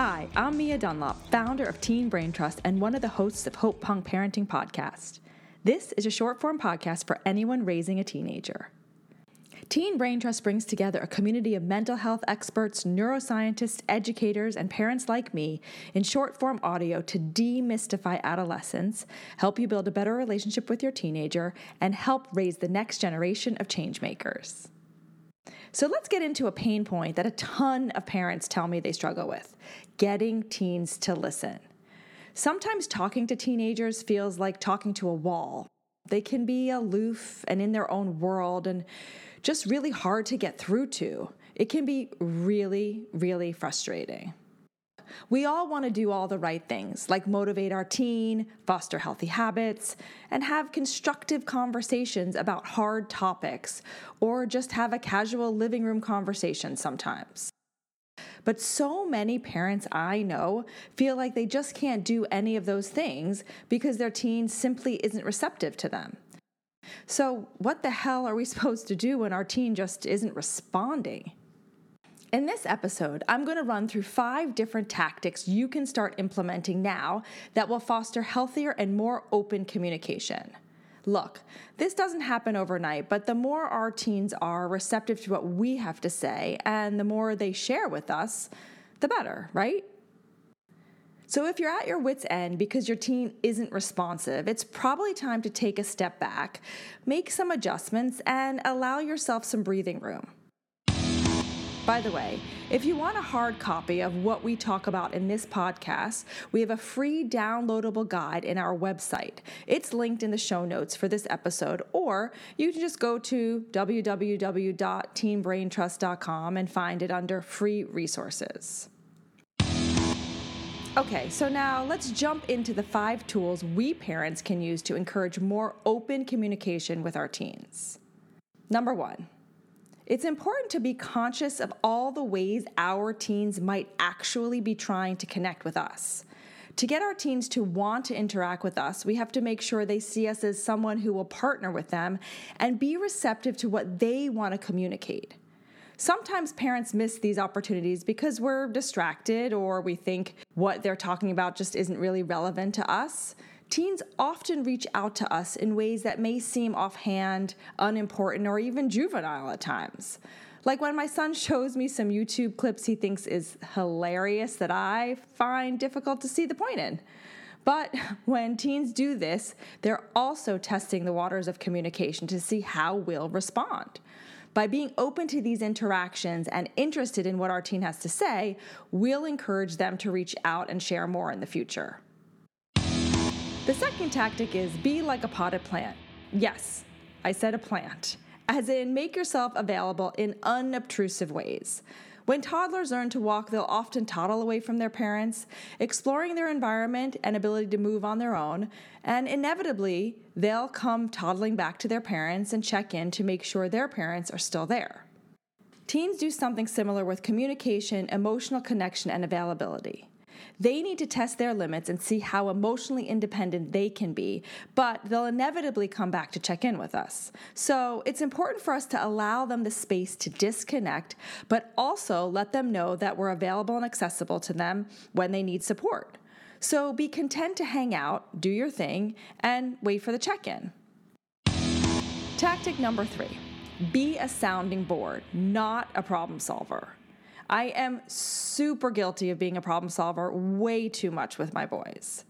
Hi, I'm Mya Dunlop, founder of Teen Brain Trust and one of the hosts of Hope Punk Parenting Podcast. This is a short form podcast for anyone raising a teenager. Teen Brain Trust brings together a community of mental health experts, neuroscientists, educators, and parents like me in short form audio to demystify adolescence, help you build a better relationship with your teenager, and help raise the next generation of changemakers. So let's get into a pain point that a ton of parents tell me they struggle with getting teens to listen. Sometimes talking to teenagers feels like talking to a wall. They can be aloof and in their own world and just really hard to get through to. It can be really, really frustrating. We all want to do all the right things, like motivate our teen, foster healthy habits, and have constructive conversations about hard topics, or just have a casual living room conversation sometimes. But so many parents I know feel like they just can't do any of those things because their teen simply isn't receptive to them. So, what the hell are we supposed to do when our teen just isn't responding? In this episode, I'm going to run through five different tactics you can start implementing now that will foster healthier and more open communication. Look, this doesn't happen overnight, but the more our teens are receptive to what we have to say and the more they share with us, the better, right? So, if you're at your wits' end because your teen isn't responsive, it's probably time to take a step back, make some adjustments, and allow yourself some breathing room. By the way, if you want a hard copy of what we talk about in this podcast, we have a free downloadable guide in our website. It's linked in the show notes for this episode, or you can just go to www.teenbraintrust.com and find it under free resources. Okay, so now let's jump into the five tools we parents can use to encourage more open communication with our teens. Number one, it's important to be conscious of all the ways our teens might actually be trying to connect with us. To get our teens to want to interact with us, we have to make sure they see us as someone who will partner with them and be receptive to what they want to communicate. Sometimes parents miss these opportunities because we're distracted or we think what they're talking about just isn't really relevant to us. Teens often reach out to us in ways that may seem offhand, unimportant, or even juvenile at times. Like when my son shows me some YouTube clips he thinks is hilarious that I find difficult to see the point in. But when teens do this, they're also testing the waters of communication to see how we'll respond. By being open to these interactions and interested in what our teen has to say, we'll encourage them to reach out and share more in the future. The second tactic is be like a potted plant. Yes, I said a plant, as in make yourself available in unobtrusive ways. When toddlers learn to walk, they'll often toddle away from their parents, exploring their environment and ability to move on their own, and inevitably, they'll come toddling back to their parents and check in to make sure their parents are still there. Teens do something similar with communication, emotional connection, and availability. They need to test their limits and see how emotionally independent they can be, but they'll inevitably come back to check in with us. So it's important for us to allow them the space to disconnect, but also let them know that we're available and accessible to them when they need support. So be content to hang out, do your thing, and wait for the check in. Tactic number three be a sounding board, not a problem solver. I am super guilty of being a problem solver way too much with my boys.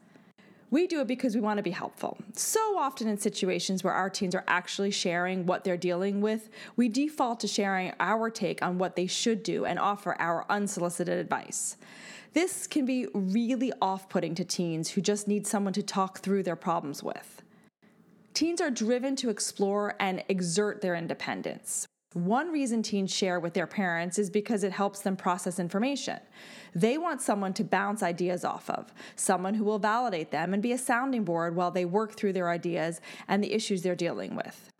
We do it because we want to be helpful. So often in situations where our teens are actually sharing what they're dealing with, we default to sharing our take on what they should do and offer our unsolicited advice. This can be really off putting to teens who just need someone to talk through their problems with. Teens are driven to explore and exert their independence. One reason teens share with their parents is because it helps them process information. They want someone to bounce ideas off of, someone who will validate them and be a sounding board while they work through their ideas and the issues they're dealing with.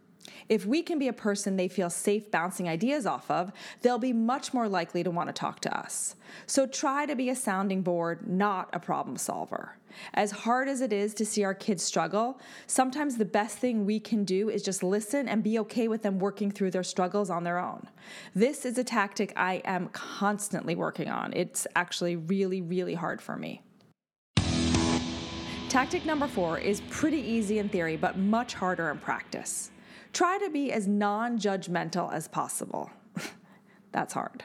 If we can be a person they feel safe bouncing ideas off of, they'll be much more likely to want to talk to us. So try to be a sounding board, not a problem solver. As hard as it is to see our kids struggle, sometimes the best thing we can do is just listen and be okay with them working through their struggles on their own. This is a tactic I am constantly working on. It's actually really, really hard for me. Tactic number four is pretty easy in theory, but much harder in practice. Try to be as non judgmental as possible. That's hard.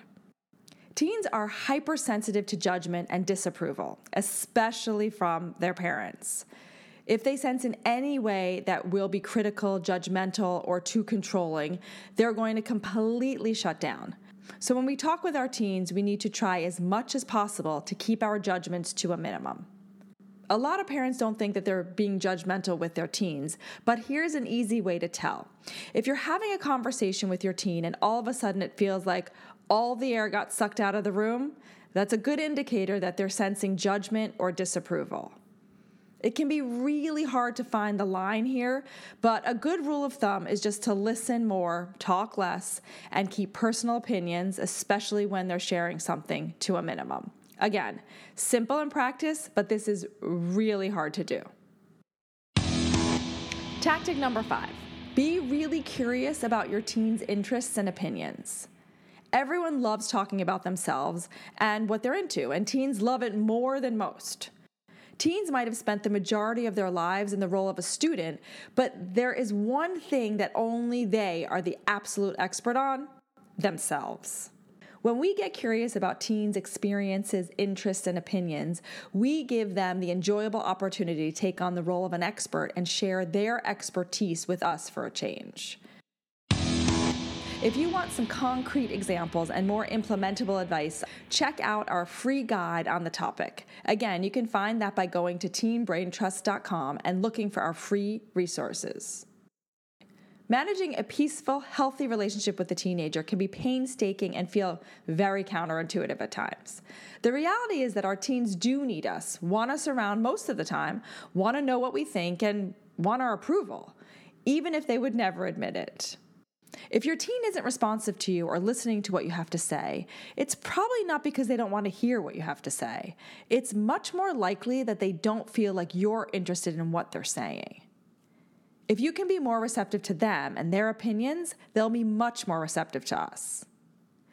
Teens are hypersensitive to judgment and disapproval, especially from their parents. If they sense in any way that we'll be critical, judgmental, or too controlling, they're going to completely shut down. So, when we talk with our teens, we need to try as much as possible to keep our judgments to a minimum. A lot of parents don't think that they're being judgmental with their teens, but here's an easy way to tell. If you're having a conversation with your teen and all of a sudden it feels like all the air got sucked out of the room, that's a good indicator that they're sensing judgment or disapproval. It can be really hard to find the line here, but a good rule of thumb is just to listen more, talk less, and keep personal opinions, especially when they're sharing something, to a minimum. Again, simple in practice, but this is really hard to do. Tactic number five be really curious about your teen's interests and opinions. Everyone loves talking about themselves and what they're into, and teens love it more than most. Teens might have spent the majority of their lives in the role of a student, but there is one thing that only they are the absolute expert on themselves. When we get curious about teens' experiences, interests, and opinions, we give them the enjoyable opportunity to take on the role of an expert and share their expertise with us for a change. If you want some concrete examples and more implementable advice, check out our free guide on the topic. Again, you can find that by going to teenbraintrust.com and looking for our free resources. Managing a peaceful, healthy relationship with a teenager can be painstaking and feel very counterintuitive at times. The reality is that our teens do need us, want us around most of the time, want to know what we think, and want our approval, even if they would never admit it. If your teen isn't responsive to you or listening to what you have to say, it's probably not because they don't want to hear what you have to say. It's much more likely that they don't feel like you're interested in what they're saying. If you can be more receptive to them and their opinions, they'll be much more receptive to us.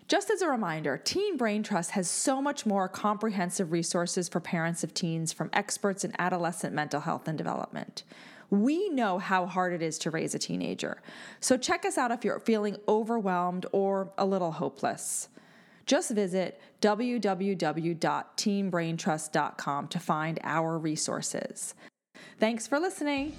Just as a reminder, Teen Brain Trust has so much more comprehensive resources for parents of teens from experts in adolescent mental health and development. We know how hard it is to raise a teenager, so check us out if you're feeling overwhelmed or a little hopeless. Just visit www.teenbraintrust.com to find our resources. Thanks for listening.